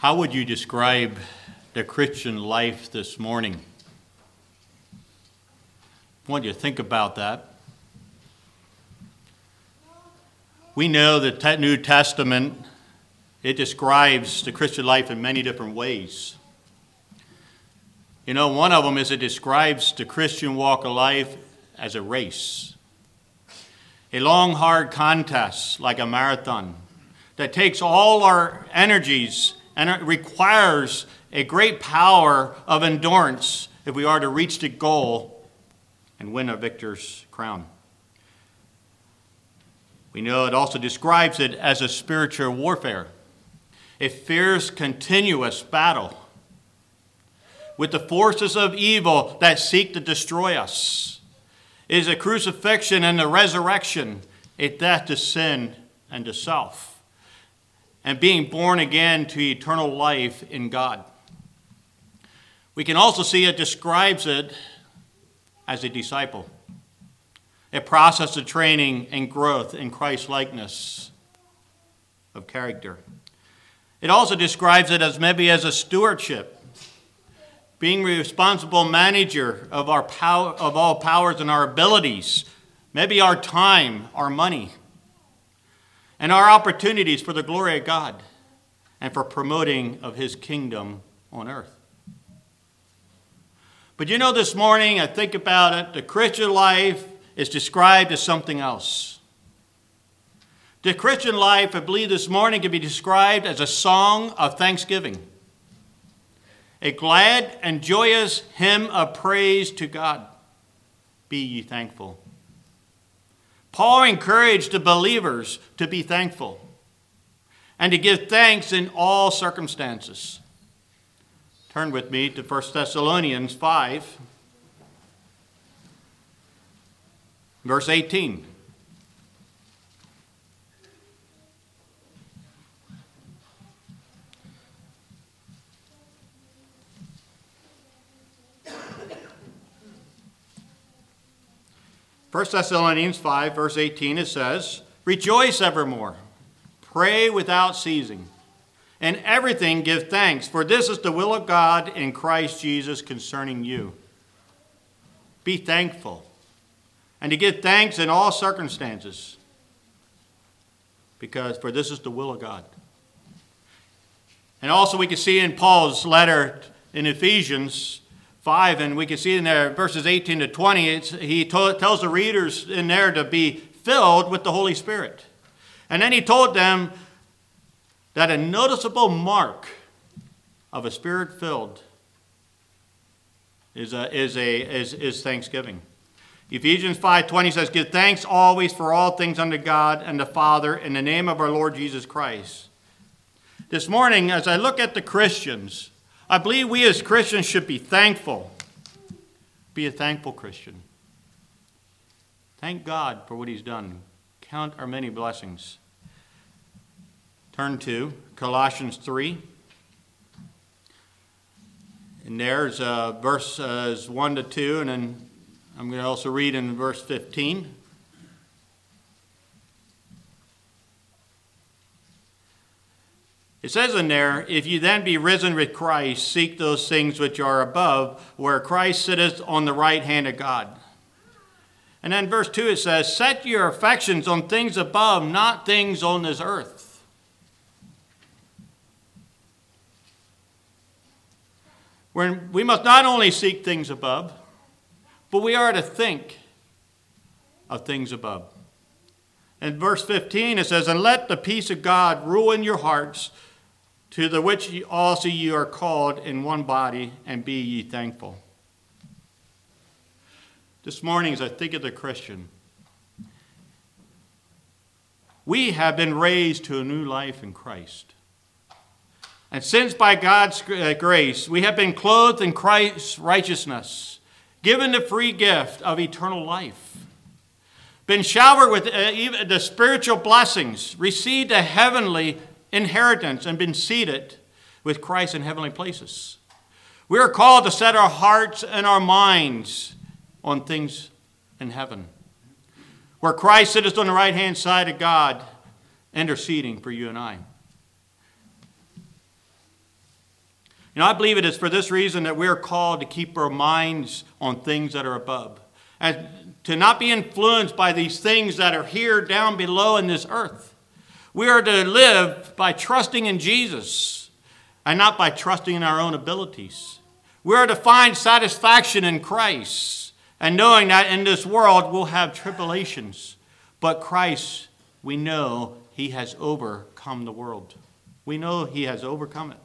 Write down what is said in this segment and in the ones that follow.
How would you describe the Christian life this morning? I want you to think about that. We know the New Testament it describes the Christian life in many different ways. You know, one of them is it describes the Christian walk of life as a race. A long, hard contest like a marathon that takes all our energies and it requires a great power of endurance if we are to reach the goal and win a victor's crown. We know it also describes it as a spiritual warfare, a fierce, continuous battle with the forces of evil that seek to destroy us. It is a crucifixion and a resurrection, a death to sin and to self and being born again to eternal life in God. We can also see it describes it as a disciple, a process of training and growth in Christ likeness of character. It also describes it as maybe as a stewardship, being responsible manager of our power, of all powers and our abilities, maybe our time, our money and our opportunities for the glory of God and for promoting of his kingdom on earth. But you know, this morning I think about it, the Christian life is described as something else. The Christian life, I believe this morning, can be described as a song of thanksgiving, a glad and joyous hymn of praise to God. Be ye thankful. Paul encouraged the believers to be thankful and to give thanks in all circumstances. Turn with me to 1 Thessalonians 5, verse 18. 1 Thessalonians 5, verse 18, it says, Rejoice evermore, pray without ceasing, and everything give thanks, for this is the will of God in Christ Jesus concerning you. Be thankful, and to give thanks in all circumstances, because for this is the will of God. And also, we can see in Paul's letter in Ephesians 5, and we can see in there, verses 18 to 20, he told, tells the readers in there to be filled with the Holy Spirit. And then he told them that a noticeable mark of a spirit filled is, a, is, a, is, is thanksgiving. Ephesians 5:20 says, "Give thanks always for all things unto God and the Father in the name of our Lord Jesus Christ." This morning, as I look at the Christians, I believe we as Christians should be thankful. Be a thankful Christian. Thank God for what He's done. Count our many blessings. Turn to Colossians 3. And there's uh, verses 1 to 2, and then I'm going to also read in verse 15. It says in there, if you then be risen with Christ, seek those things which are above, where Christ sitteth on the right hand of God. And then verse 2 it says, Set your affections on things above, not things on this earth. When we must not only seek things above, but we are to think of things above. In verse 15 it says, And let the peace of God rule in your hearts to the which also ye are called in one body, and be ye thankful. This morning, as I think of the Christian, we have been raised to a new life in Christ. And since by God's uh, grace we have been clothed in Christ's righteousness, given the free gift of eternal life, been showered with uh, the spiritual blessings, received a heavenly inheritance and been seated with Christ in heavenly places. We are called to set our hearts and our minds on things in heaven, where Christ sitteth on the right hand side of God, interceding for you and I. You know, I believe it is for this reason that we are called to keep our minds on things that are above and to not be influenced by these things that are here down below in this earth. We are to live by trusting in Jesus and not by trusting in our own abilities. We are to find satisfaction in Christ and knowing that in this world we'll have tribulations. But Christ, we know he has overcome the world. We know he has overcome it.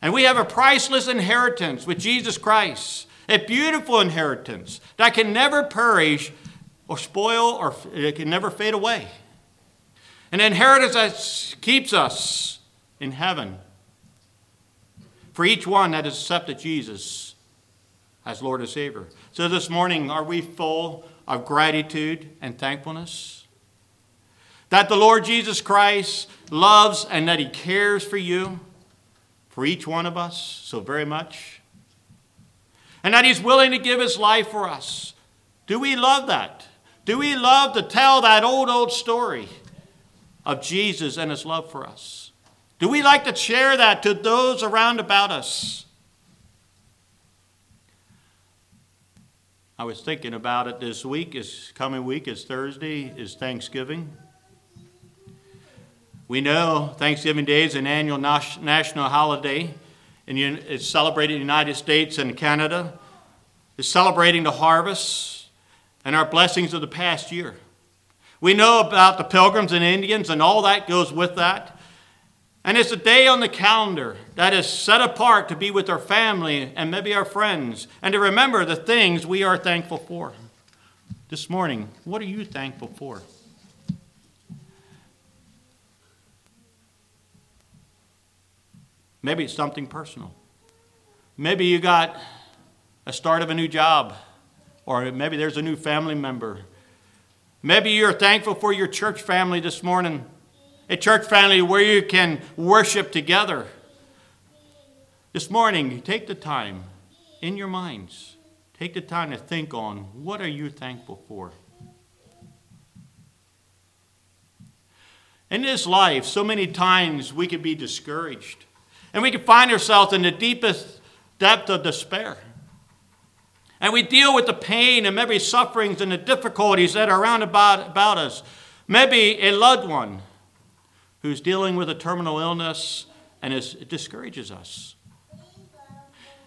And we have a priceless inheritance with Jesus Christ, a beautiful inheritance that can never perish or spoil or it can never fade away. An inheritance that keeps us in heaven for each one that has accepted Jesus as Lord and Savior. So this morning, are we full of gratitude and thankfulness? That the Lord Jesus Christ loves and that He cares for you? for each one of us so very much, and that He's willing to give His life for us. Do we love that? Do we love to tell that old, old story of Jesus and His love for us? Do we like to share that to those around about us? I was thinking about it this week. Is coming week is Thursday, is Thanksgiving. We know Thanksgiving Day is an annual national holiday, and it's celebrated in the United States and Canada. It's celebrating the harvest and our blessings of the past year. We know about the pilgrims and Indians and all that goes with that. And it's a day on the calendar that is set apart to be with our family and maybe our friends and to remember the things we are thankful for. This morning, what are you thankful for? Maybe it's something personal. Maybe you got a start of a new job, or maybe there's a new family member. Maybe you're thankful for your church family this morning, a church family where you can worship together. This morning, take the time in your minds, take the time to think on what are you thankful for? In this life, so many times we can be discouraged. And we can find ourselves in the deepest depth of despair. And we deal with the pain and maybe sufferings and the difficulties that are around about, about us. Maybe a loved one who's dealing with a terminal illness and it discourages us.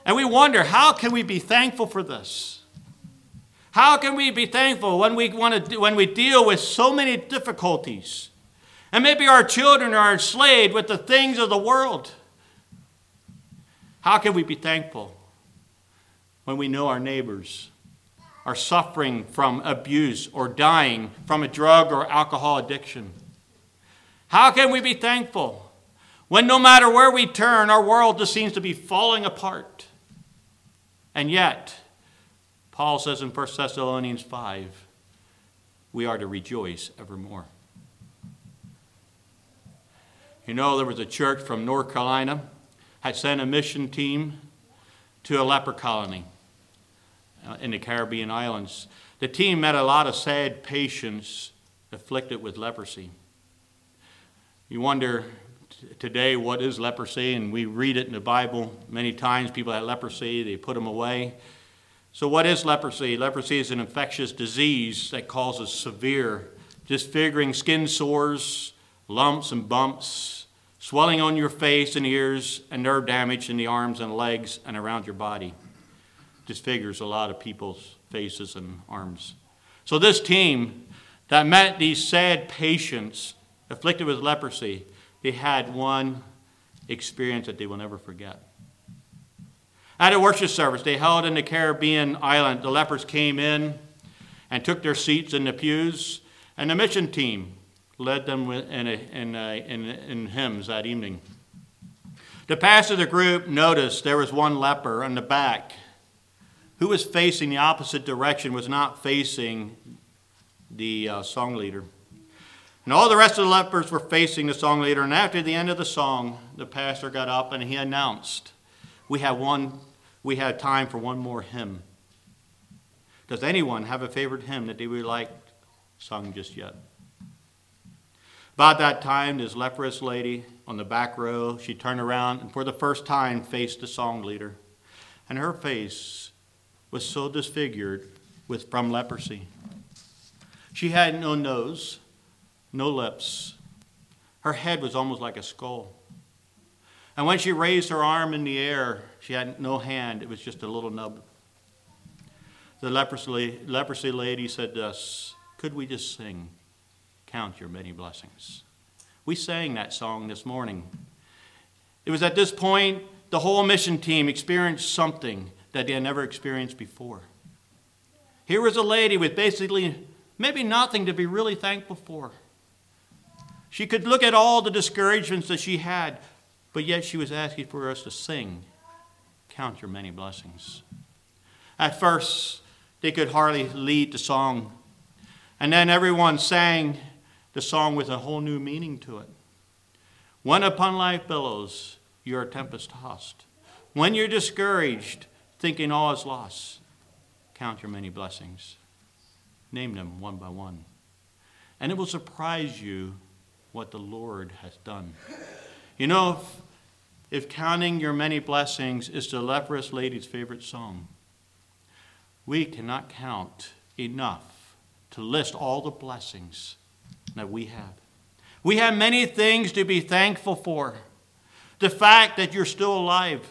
And we wonder, how can we be thankful for this? How can we be thankful when we, want to, when we deal with so many difficulties? And maybe our children are enslaved with the things of the world. How can we be thankful when we know our neighbors are suffering from abuse or dying from a drug or alcohol addiction? How can we be thankful when no matter where we turn, our world just seems to be falling apart? And yet, Paul says in 1 Thessalonians 5, we are to rejoice evermore. You know, there was a church from North Carolina had sent a mission team to a leper colony Uh, in the Caribbean islands. The team met a lot of sad patients afflicted with leprosy. You wonder today what is leprosy, and we read it in the Bible many times. People had leprosy, they put them away. So, what is leprosy? Leprosy is an infectious disease that causes severe, disfiguring skin sores, lumps, and bumps, swelling on your face and ears, and nerve damage in the arms and legs and around your body. Disfigures a lot of people's faces and arms. So, this team that met these sad patients afflicted with leprosy, they had one experience that they will never forget. At a worship service they held in the Caribbean island, the lepers came in and took their seats in the pews, and the mission team led them in, a, in, a, in, in hymns that evening. The pastor of the group noticed there was one leper in the back who was facing the opposite direction, was not facing the uh, song leader. And all the rest of the lepers were facing the song leader. And after the end of the song, the pastor got up and he announced, "We have one. We have time for one more hymn. Does anyone have a favorite hymn that they would like sung just yet?" About that time, this leprous lady on the back row, she turned around and for the first time faced the song leader. And her face was so disfigured with from leprosy. She had no nose, no lips. Her head was almost like a skull. And when she raised her arm in the air, she had no hand, it was just a little nub. The leprosy, leprosy lady said to us, Could we just sing, Count Your Many Blessings? We sang that song this morning. It was at this point the whole mission team experienced something that they had never experienced before. Here was a lady with basically maybe nothing to be really thankful for. She could look at all the discouragements that she had, but yet she was asking for us to sing, Count Your Many Blessings. At first, they could hardly lead the song. And then everyone sang the song with a whole new meaning to it. When upon life billows, you're tempest tossed. When you're discouraged, thinking oh, all is lost, count your many blessings. Name them one by one. And it will surprise you what the Lord has done. You know, if, if counting your many blessings is the leprous lady's favorite song, we cannot count enough to list all the blessings that we have. We have many things to be thankful for. The fact that you're still alive,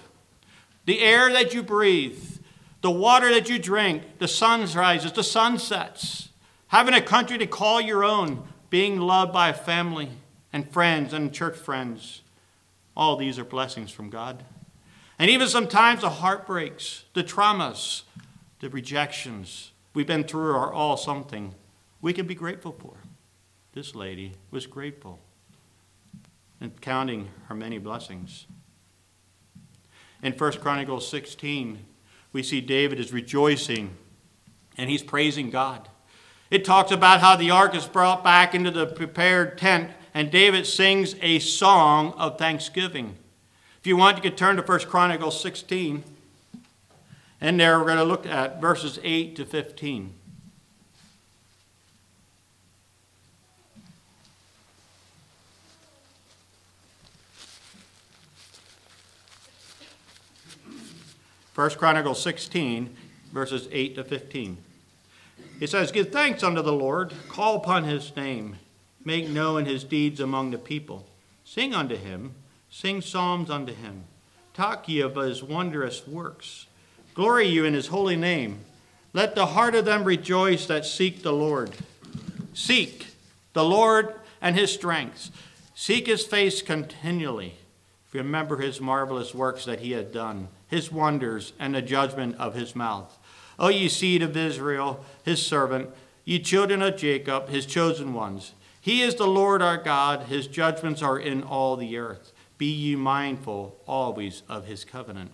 the air that you breathe, the water that you drink, the sun rises, the sun sets, having a country to call your own, being loved by a family and friends and church friends. All these are blessings from God. And even sometimes the heartbreaks, the traumas, the rejections we've been through are all something we can be grateful for. This lady was grateful and counting her many blessings. In 1 Chronicles 16, we see David is rejoicing and he's praising God. It talks about how the ark is brought back into the prepared tent, and David sings a song of thanksgiving. If you want, you could turn to 1 Chronicles 16. And there we're going to look at verses 8 to 15. First Chronicles 16, verses 8 to 15. It says, Give thanks unto the Lord, call upon his name, make known his deeds among the people. Sing unto him, sing psalms unto him. Talk ye of his wondrous works. Glory you in his holy name. Let the heart of them rejoice that seek the Lord. Seek the Lord and his strength. Seek his face continually. Remember his marvelous works that he had done his wonders, and the judgment of his mouth. O ye seed of Israel, his servant, ye children of Jacob, his chosen ones. He is the Lord our God, his judgments are in all the earth. Be ye mindful always of his covenant.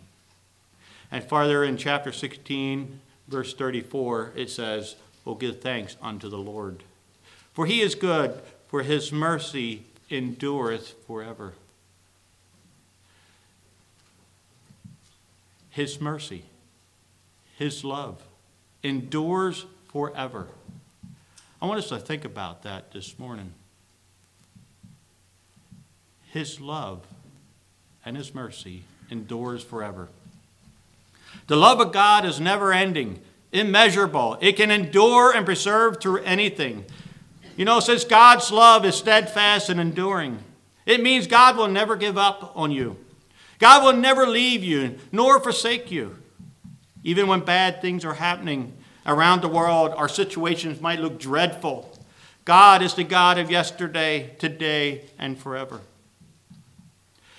And farther in chapter 16, verse 34, it says, Oh, give thanks unto the Lord. For he is good, for his mercy endureth forever. His mercy, His love endures forever. I want us to think about that this morning. His love and His mercy endures forever. The love of God is never ending, immeasurable. It can endure and preserve through anything. You know, since God's love is steadfast and enduring, it means God will never give up on you. God will never leave you nor forsake you. Even when bad things are happening around the world, our situations might look dreadful. God is the God of yesterday, today, and forever.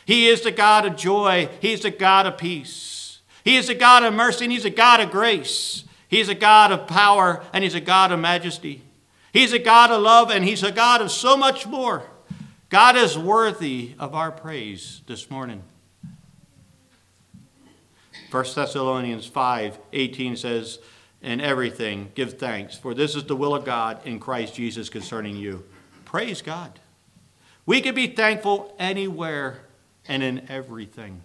He is the God of joy. He's the God of peace. He is the God of mercy, and He's a God of grace. He's a God of power, and He's a God of majesty. He's a God of love, and He's a God of so much more. God is worthy of our praise this morning. 1 Thessalonians 5 18 says, In everything give thanks, for this is the will of God in Christ Jesus concerning you. Praise God. We can be thankful anywhere and in everything.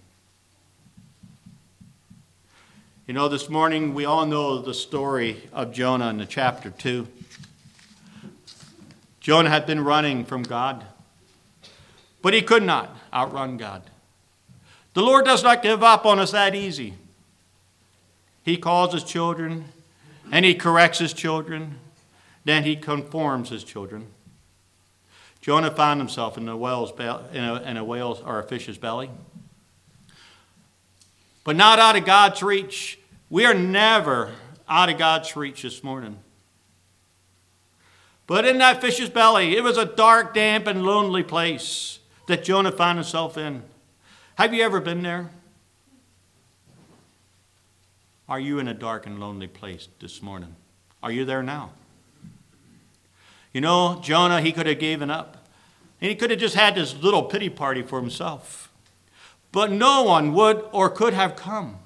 You know, this morning we all know the story of Jonah in the chapter 2. Jonah had been running from God. but he could not outrun God. The Lord does not give up on us that easy. He calls his children and he corrects his children, then he conforms his children. Jonah found himself in a whale's in a, in a whale's or a fish's belly, but not out of God's reach. We are never out of God's reach this morning. But in that fish's belly, it was a dark, damp, and lonely place that Jonah found himself in. Have you ever been there? Are you in a dark and lonely place this morning? Are you there now? You know, Jonah, he could have given up. And he could have just had this little pity party for himself. But no one would or could have come.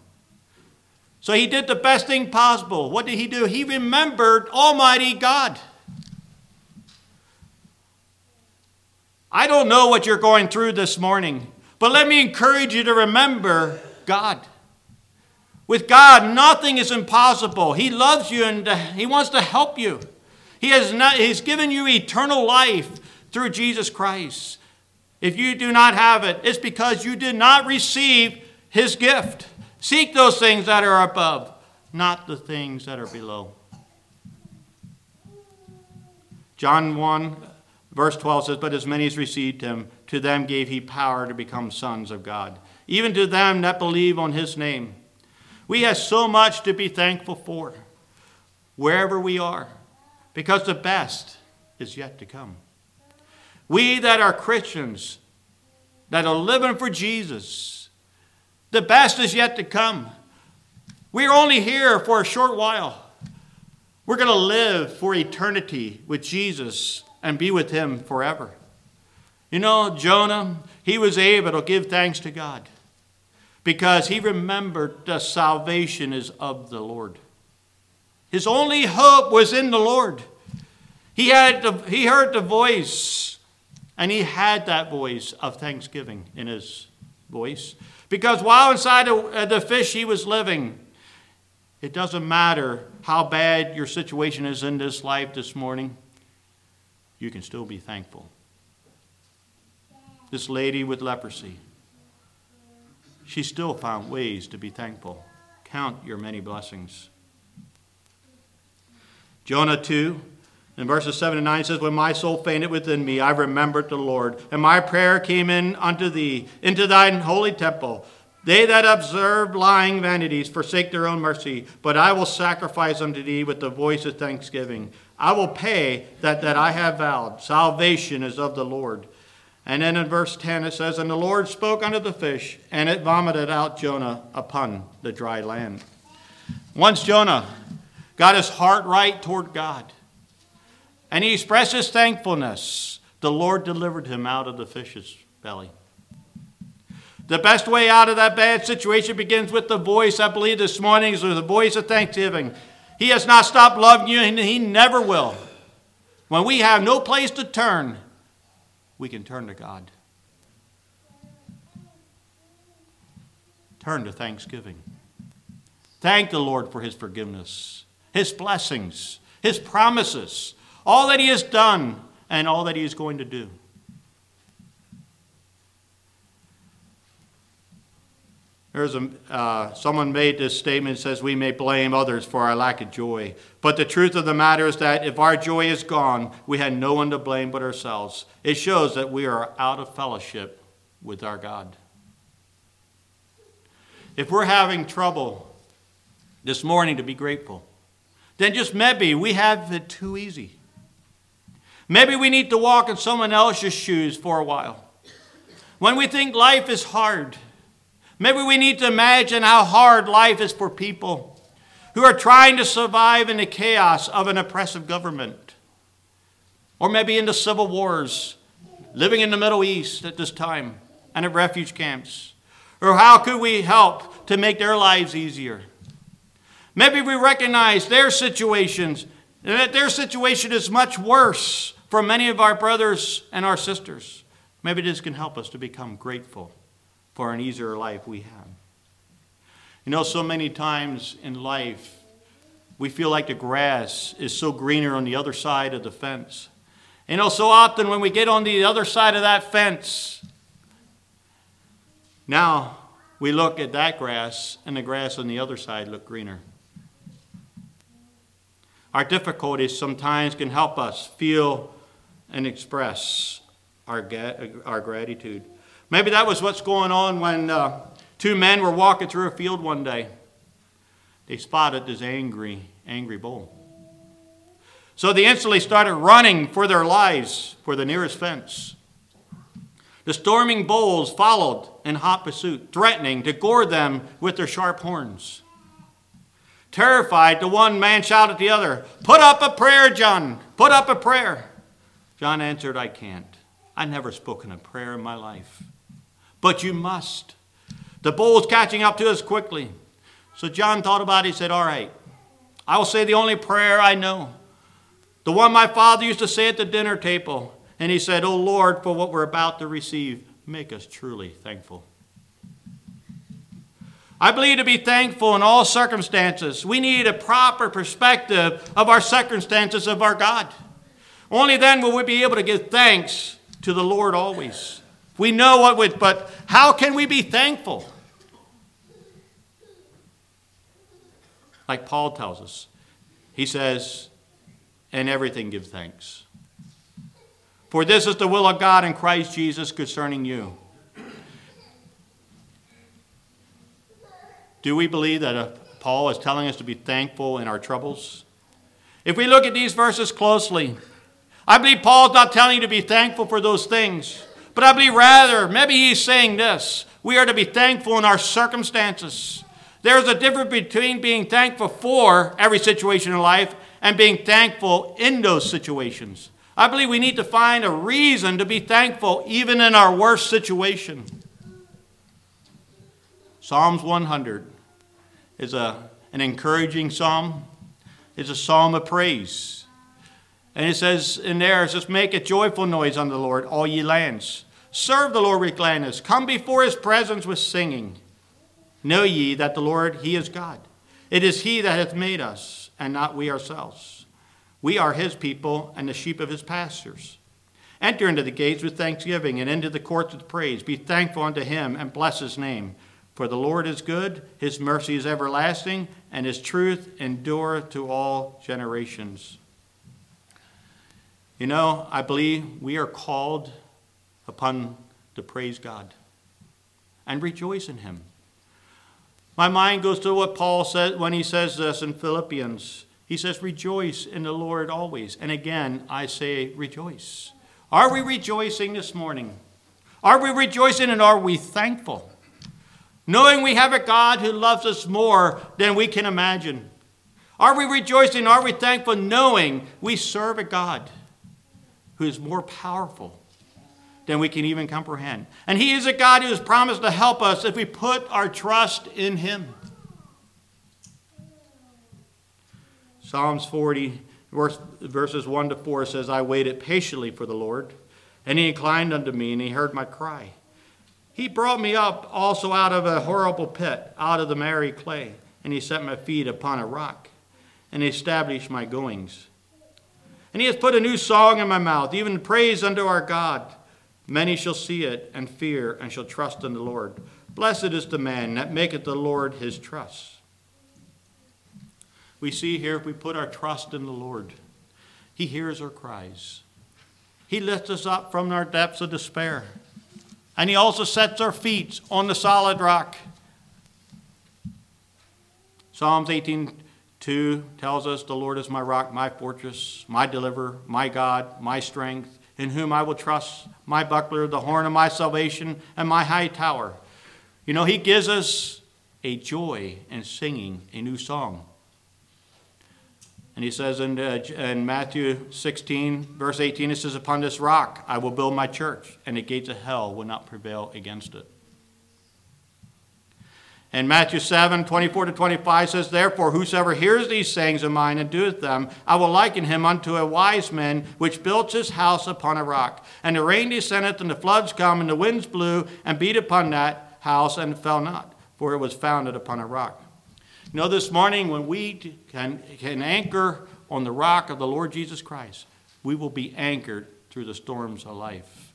So he did the best thing possible. What did he do? He remembered Almighty God. I don't know what you're going through this morning, but let me encourage you to remember God. With God, nothing is impossible. He loves you and uh, He wants to help you. He has not, He's given you eternal life through Jesus Christ. If you do not have it, it's because you did not receive His gift. Seek those things that are above, not the things that are below. John 1, verse 12 says, But as many as received him, to them gave he power to become sons of God, even to them that believe on his name we have so much to be thankful for wherever we are because the best is yet to come. We that are Christians, that are living for Jesus, the best is yet to come. We're only here for a short while. We're going to live for eternity with Jesus and be with Him forever. You know, Jonah, he was able to give thanks to God because he remembered the salvation is of the Lord. His only hope was in the Lord. He, had the, he heard the voice, and he had that voice of thanksgiving in his voice. Because while inside the, uh, the fish he was living, it doesn't matter how bad your situation is in this life this morning, you can still be thankful. This lady with leprosy she still found ways to be thankful. Count your many blessings. Jonah 2, in verses 7 and 9 says, When my soul fainted within me, I remembered the Lord, and my prayer came in unto thee, into thine holy temple. They that observe lying vanities forsake their own mercy, but I will sacrifice unto thee with the voice of thanksgiving. I will pay that that I have vowed. Salvation is of the Lord. And then in verse 10 it says, And the Lord spoke unto the fish, and it vomited out Jonah upon the dry land. Once Jonah got his heart right toward God, and he expressed his thankfulness, the Lord delivered him out of the fish's belly. The best way out of that bad situation begins with the voice, I believe this morning, is the voice of thanksgiving. He has not stopped loving you, and he never will. When we have no place to turn, we can turn to God. Turn to thanksgiving. Thank the Lord for his forgiveness, his blessings, his promises, all that he has done, and all that he is going to do. There's a, uh, someone made this statement says we may blame others for our lack of joy. But the truth of the matter is that if our joy is gone, we had no one to blame but ourselves. It shows that we are out of fellowship with our God. If we're having trouble this morning to be grateful, then just maybe we have it too easy. Maybe we need to walk in someone else's shoes for a while. When we think life is hard, Maybe we need to imagine how hard life is for people who are trying to survive in the chaos of an oppressive government. Or maybe in the civil wars, living in the Middle East at this time, and at refuge camps. Or how could we help to make their lives easier? Maybe we recognize their situations, and that their situation is much worse for many of our brothers and our sisters. Maybe this can help us to become grateful for an easier life we have. You know, so many times in life, we feel like the grass is so greener on the other side of the fence. You know, so often when we get on the other side of that fence, Now we look at that grass, and the grass on the other side look greener. Our difficulties sometimes can help us feel and express our, our gratitude. Maybe that was what's going on when uh, two men were walking through a field one day. They spotted this angry, angry bull. So they instantly started running for their lives for the nearest fence. The storming bulls followed in hot pursuit, threatening to gore them with their sharp horns. Terrified, the one man shouted at the other, Put up a prayer, John! Put up a prayer! John answered, I can't. I've never spoken a prayer in my life. But you must. The bull's catching up to us quickly. So John thought about it. He said, All right, I will say the only prayer I know. The one my father used to say at the dinner table. And he said, Oh Lord, for what we're about to receive, make us truly thankful. I believe to be thankful in all circumstances. We need a proper perspective of our circumstances of our God. Only then will we be able to give thanks to the Lord always. We know what but how can we be thankful? Like Paul tells us, he says, "And everything give thanks. For this is the will of God in Christ Jesus concerning you. Do we believe that uh, Paul is telling us to be thankful in our troubles? If we look at these verses closely, I believe Paul's not telling you to be thankful for those things, but I believe rather, maybe he's saying this we are to be thankful in our circumstances. There's a difference between being thankful for every situation in life and being thankful in those situations. I believe we need to find a reason to be thankful even in our worst situation. Psalms 100 is a, an encouraging psalm. It's a psalm of praise. And it says in there, it says, Make a joyful noise unto the Lord, all ye lands. Serve the Lord with gladness. Come before his presence with singing. Know ye that the Lord, he is God. It is he that hath made us, and not we ourselves. We are his people and the sheep of his pastures. Enter into the gates with thanksgiving and into the courts with praise. Be thankful unto him and bless his name. For the Lord is good, his mercy is everlasting, and his truth endureth to all generations. You know, I believe we are called upon to praise God and rejoice in him. My mind goes to what Paul said when he says this in Philippians. He says, Rejoice in the Lord always. And again, I say, Rejoice. Are we rejoicing this morning? Are we rejoicing and are we thankful? knowing we have a God who loves us more than we can imagine? Are we rejoicing? Are we thankful knowing we serve a God who is more powerful than we can even comprehend? And He is a God who has promised to help us if we put our trust in Him. Psalms 40, verses 1 to 4 says, I waited patiently for the Lord, and He inclined unto me, and He heard my cry. He brought me up also out of a horrible pit, out of the miry clay, and he set my feet upon a rock, and established my goings. And he has put a new song in my mouth, even praise unto our God. Many shall see it and fear, and shall trust in the Lord. Blessed is the man that maketh the Lord his trust. We see here if we put our trust in the Lord, he hears our cries. He lifts us up from our depths of despair. And he also sets our feet on the solid rock. Psalms 18:2 tells us, The Lord is my rock, my fortress, my deliverer, my God, my strength, in whom I will trust, my buckler, the horn of my salvation, and my high tower. You know, he gives us a joy in singing a new song. And he says in, uh, in Matthew 16, verse 18, it says, Upon this rock I will build my church, and the gates of hell will not prevail against it. And Matthew 7, 24 to 25 says, Therefore, whosoever hears these sayings of mine and doeth them, I will liken him unto a wise man which built his house upon a rock. And the rain descended, and the floods come, and the winds blew, and beat upon that house, and fell not, for it was founded upon a rock. You know, this morning when we can, can anchor on the rock of the Lord Jesus Christ, we will be anchored through the storms of life.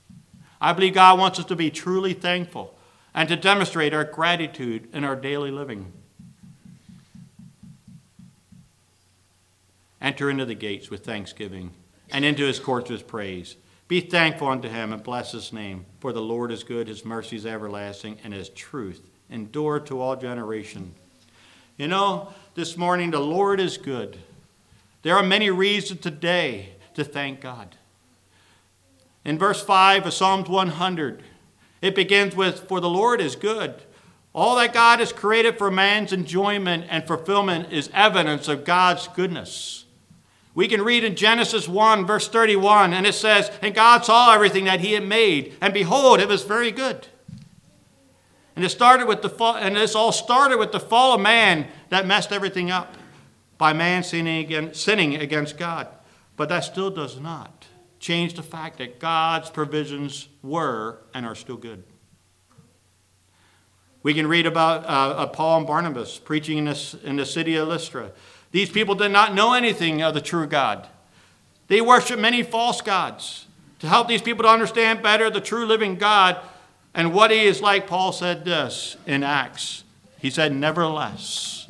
I believe God wants us to be truly thankful. And to demonstrate our gratitude in our daily living. Enter into the gates with thanksgiving and into his courts with praise. Be thankful unto him and bless his name, for the Lord is good, his mercy is everlasting, and his truth endure to all generation. You know, this morning the Lord is good. There are many reasons today to thank God. In verse 5 of Psalms 100, it begins with, For the Lord is good. All that God has created for man's enjoyment and fulfillment is evidence of God's goodness. We can read in Genesis 1, verse 31, and it says, And God saw everything that he had made, and behold, it was very good. And it started with the fall, and this all started with the fall of man that messed everything up by man sinning against, sinning against God. But that still does not change the fact that God's provisions were and are still good. We can read about uh, Paul and Barnabas preaching in, this, in the city of Lystra. These people did not know anything of the true God. They worshiped many false gods. To help these people to understand better the true living God and what he is like, Paul said this in Acts. He said, Nevertheless,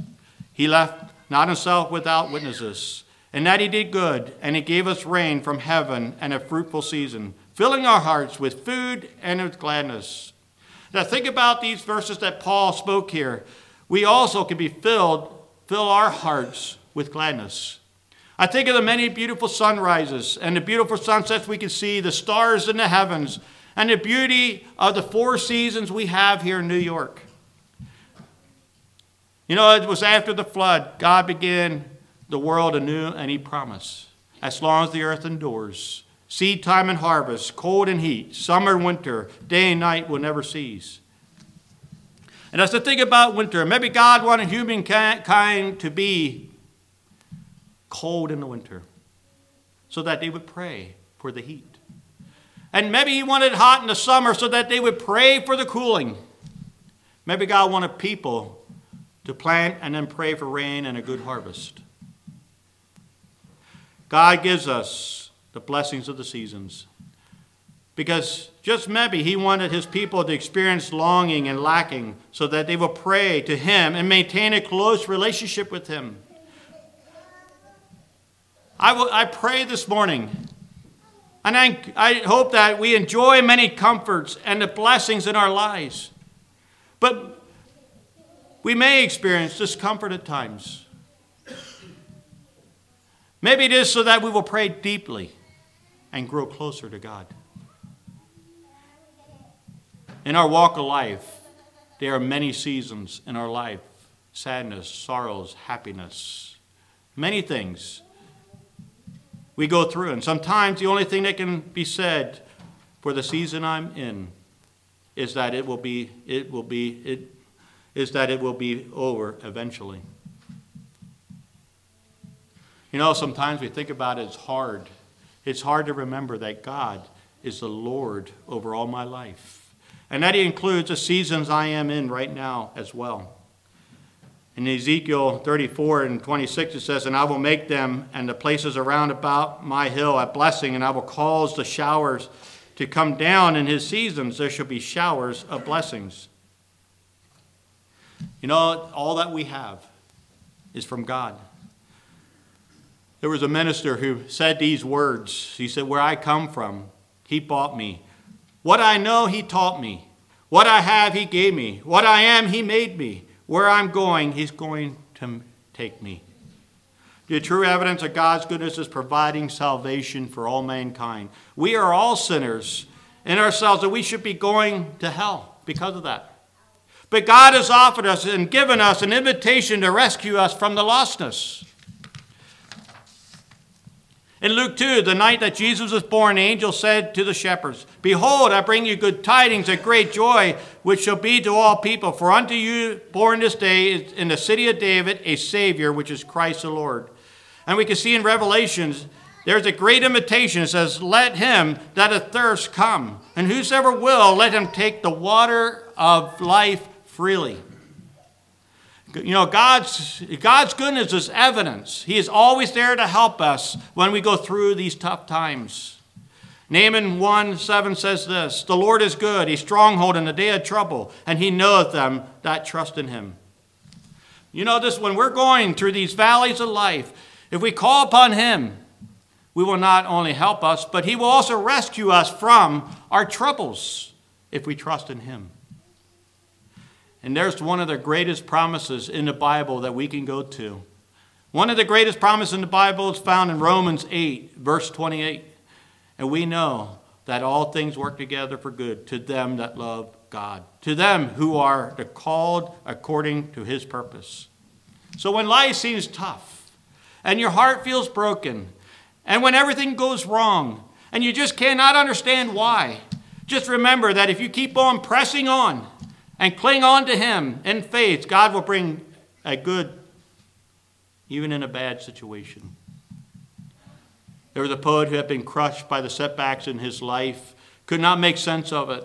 he left not himself without witnesses, and that he did good, and he gave us rain from heaven and a fruitful season, filling our hearts with food and with gladness. Now, think about these verses that Paul spoke here. We also can be filled, fill our hearts with gladness. I think of the many beautiful sunrises and the beautiful sunsets we can see, the stars in the heavens, and the beauty of the four seasons we have here in New York. You know, it was after the flood, God began the world anew, and He promised, as long as the earth endures, seed time and harvest, cold and heat, summer and winter, day and night will never cease. And as I think about winter, maybe God wanted humankind to be cold in the winter so that they would pray for the heat. And maybe He wanted hot in the summer so that they would pray for the cooling. Maybe God wanted people to plant and then pray for rain and a good harvest. God gives us the blessings of the seasons. Because just maybe he wanted his people to experience longing and lacking so that they will pray to him and maintain a close relationship with him. I, will, I pray this morning, and I, I hope that we enjoy many comforts and the blessings in our lives. But we may experience discomfort at times. Maybe it is so that we will pray deeply and grow closer to God. In our walk of life, there are many seasons in our life sadness, sorrows, happiness, many things we go through. And sometimes the only thing that can be said for the season I'm in is that it will be, it will be, it is that it will be over eventually. You know, sometimes we think about it as hard. It's hard to remember that God is the Lord over all my life, and that includes the seasons I am in right now as well. In Ezekiel 34 and 26, it says, And I will make them and the places around about my hill a blessing, and I will cause the showers to come down in his seasons. There shall be showers of blessings. You know, all that we have is from God. There was a minister who said these words. He said, Where I come from, he bought me. What I know, he taught me. What I have, he gave me. What I am, he made me. Where I'm going, he's going to take me. The true evidence of God's goodness is providing salvation for all mankind. We are all sinners in ourselves, and we should be going to hell because of that. But God has offered us and given us an invitation to rescue us from the lostness. In Luke 2, the night that Jesus was born, the angel said to the shepherds, Behold, I bring you good tidings of great joy, which shall be to all people. For unto you born this day in the city of David a Savior, which is Christ the Lord. And we can see in Revelations, there's a great invitation. It says, Let him that athirst come, and whosoever will, let him take the water of life freely. You know, God's, God's goodness is evidence. He is always there to help us when we go through these tough times. Nahum 1 7 says this The Lord is good, He's stronghold in the day of trouble, and He knoweth them that trust in Him. You know this, when we're going through these valleys of life, if we call upon Him, we will not only help us, but He will also rescue us from our troubles if we trust in Him. And there's one of the greatest promises in the Bible that we can go to. One of the greatest promises in the Bible is found in Romans 8, verse 28. And we know that all things work together for good to them that love God, to them who are the called according to his purpose. So when life seems tough and your heart feels broken and when everything goes wrong and you just cannot understand why, just remember that if you keep on pressing on and cling on to him in faith, God will bring a good even in a bad situation. There was a poet who had been crushed by the setbacks in his life, could not make sense of it.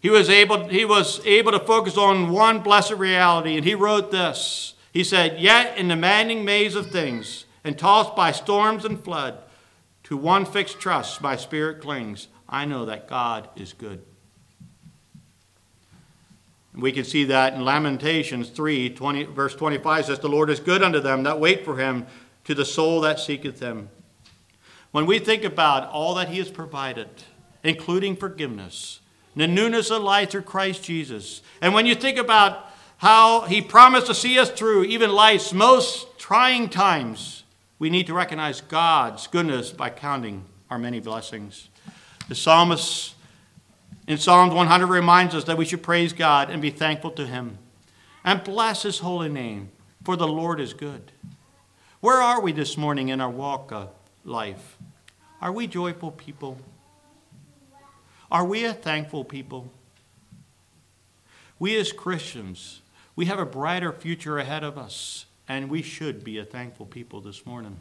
He was able, he was able to focus on one blessed reality, and he wrote this. He said, Yet in the maddening maze of things, and tossed by storms and flood, to one fixed trust my spirit clings. I know that God is good. We can see that in Lamentations 3, 20, verse 25 says, The Lord is good unto them that wait for him, to the soul that seeketh him. When we think about all that He has provided, including forgiveness, the newness of life through Christ Jesus, and when you think about how He promised to see us through even life's most trying times, we need to recognize God's goodness by counting our many blessings. The psalmist in Psalms 100 reminds us that we should praise God and be thankful to Him and bless His holy name, for the Lord is good. Where are we this morning in our walk of life? Are we joyful people? Are we a thankful people? We as Christians, we have a brighter future ahead of us, and we should be a thankful people this morning.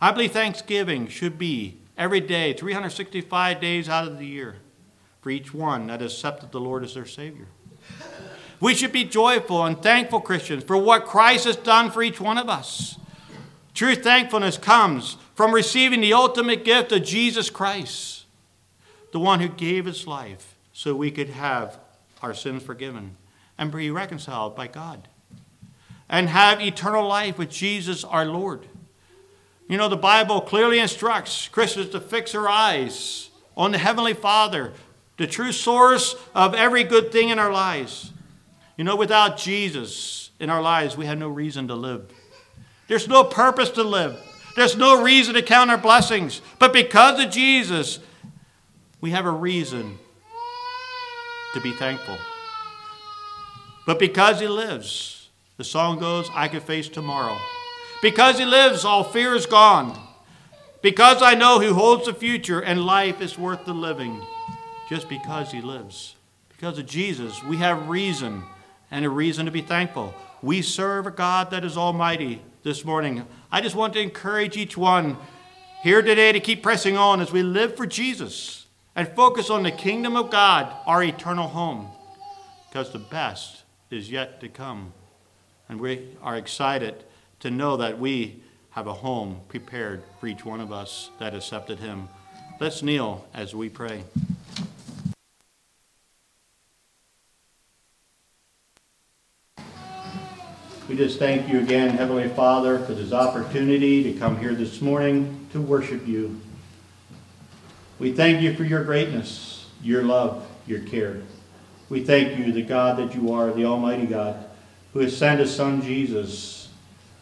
I believe Thanksgiving should be every day, 365 days out of the year, for each one that has accepted the Lord as their Savior. We should be joyful and thankful Christians for what Christ has done for each one of us. True thankfulness comes from receiving the ultimate gift of Jesus Christ, the one who gave his life so we could have our sins forgiven and be reconciled by God and have eternal life with Jesus our Lord. You know, the Bible clearly instructs Christians to fix their eyes on the Heavenly Father, the true source of every good thing in our lives. You know, without Jesus in our lives, we have no reason to live. There's no purpose to live. There's no reason to count our blessings. But because of Jesus, we have a reason to be thankful. But because He lives, the song goes, I can face tomorrow. Because He lives, all fear is gone. Because I know who holds the future and life is worth the living. Just because He lives. Because of Jesus, we have reason and a reason to be thankful. We serve a God that is almighty this morning. I just want to encourage each one here today to keep pressing on as we live for Jesus and focus on the kingdom of God, our eternal home, because the best is yet to come. And we are excited to know that we have a home prepared for each one of us that accepted Him. Let's kneel as we pray. We just thank you again, Heavenly Father, for this opportunity to come here this morning to worship you. We thank you for your greatness, your love, your care. We thank you, the God that you are, the Almighty God, who has sent His Son Jesus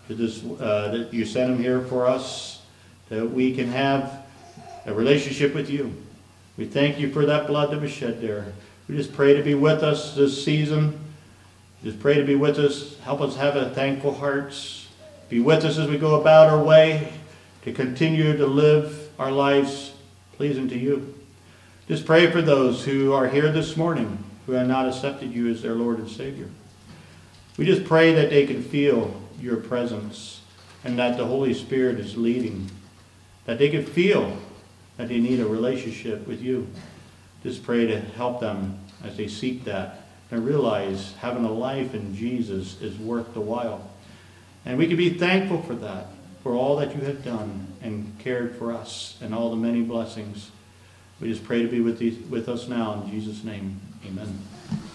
to this. Uh, that you sent Him here for us, that we can have a relationship with you. We thank you for that blood that was shed there. We just pray to be with us this season. Just pray to be with us. Help us have a thankful hearts. Be with us as we go about our way to continue to live our lives pleasing to you. Just pray for those who are here this morning who have not accepted you as their Lord and Savior. We just pray that they can feel your presence and that the Holy Spirit is leading, that they can feel that they need a relationship with you. Just pray to help them as they seek that and realize having a life in Jesus is worth the while. And we can be thankful for that, for all that you have done and cared for us, and all the many blessings We just pray to be with, these, with us now in Jesus' name. Amen.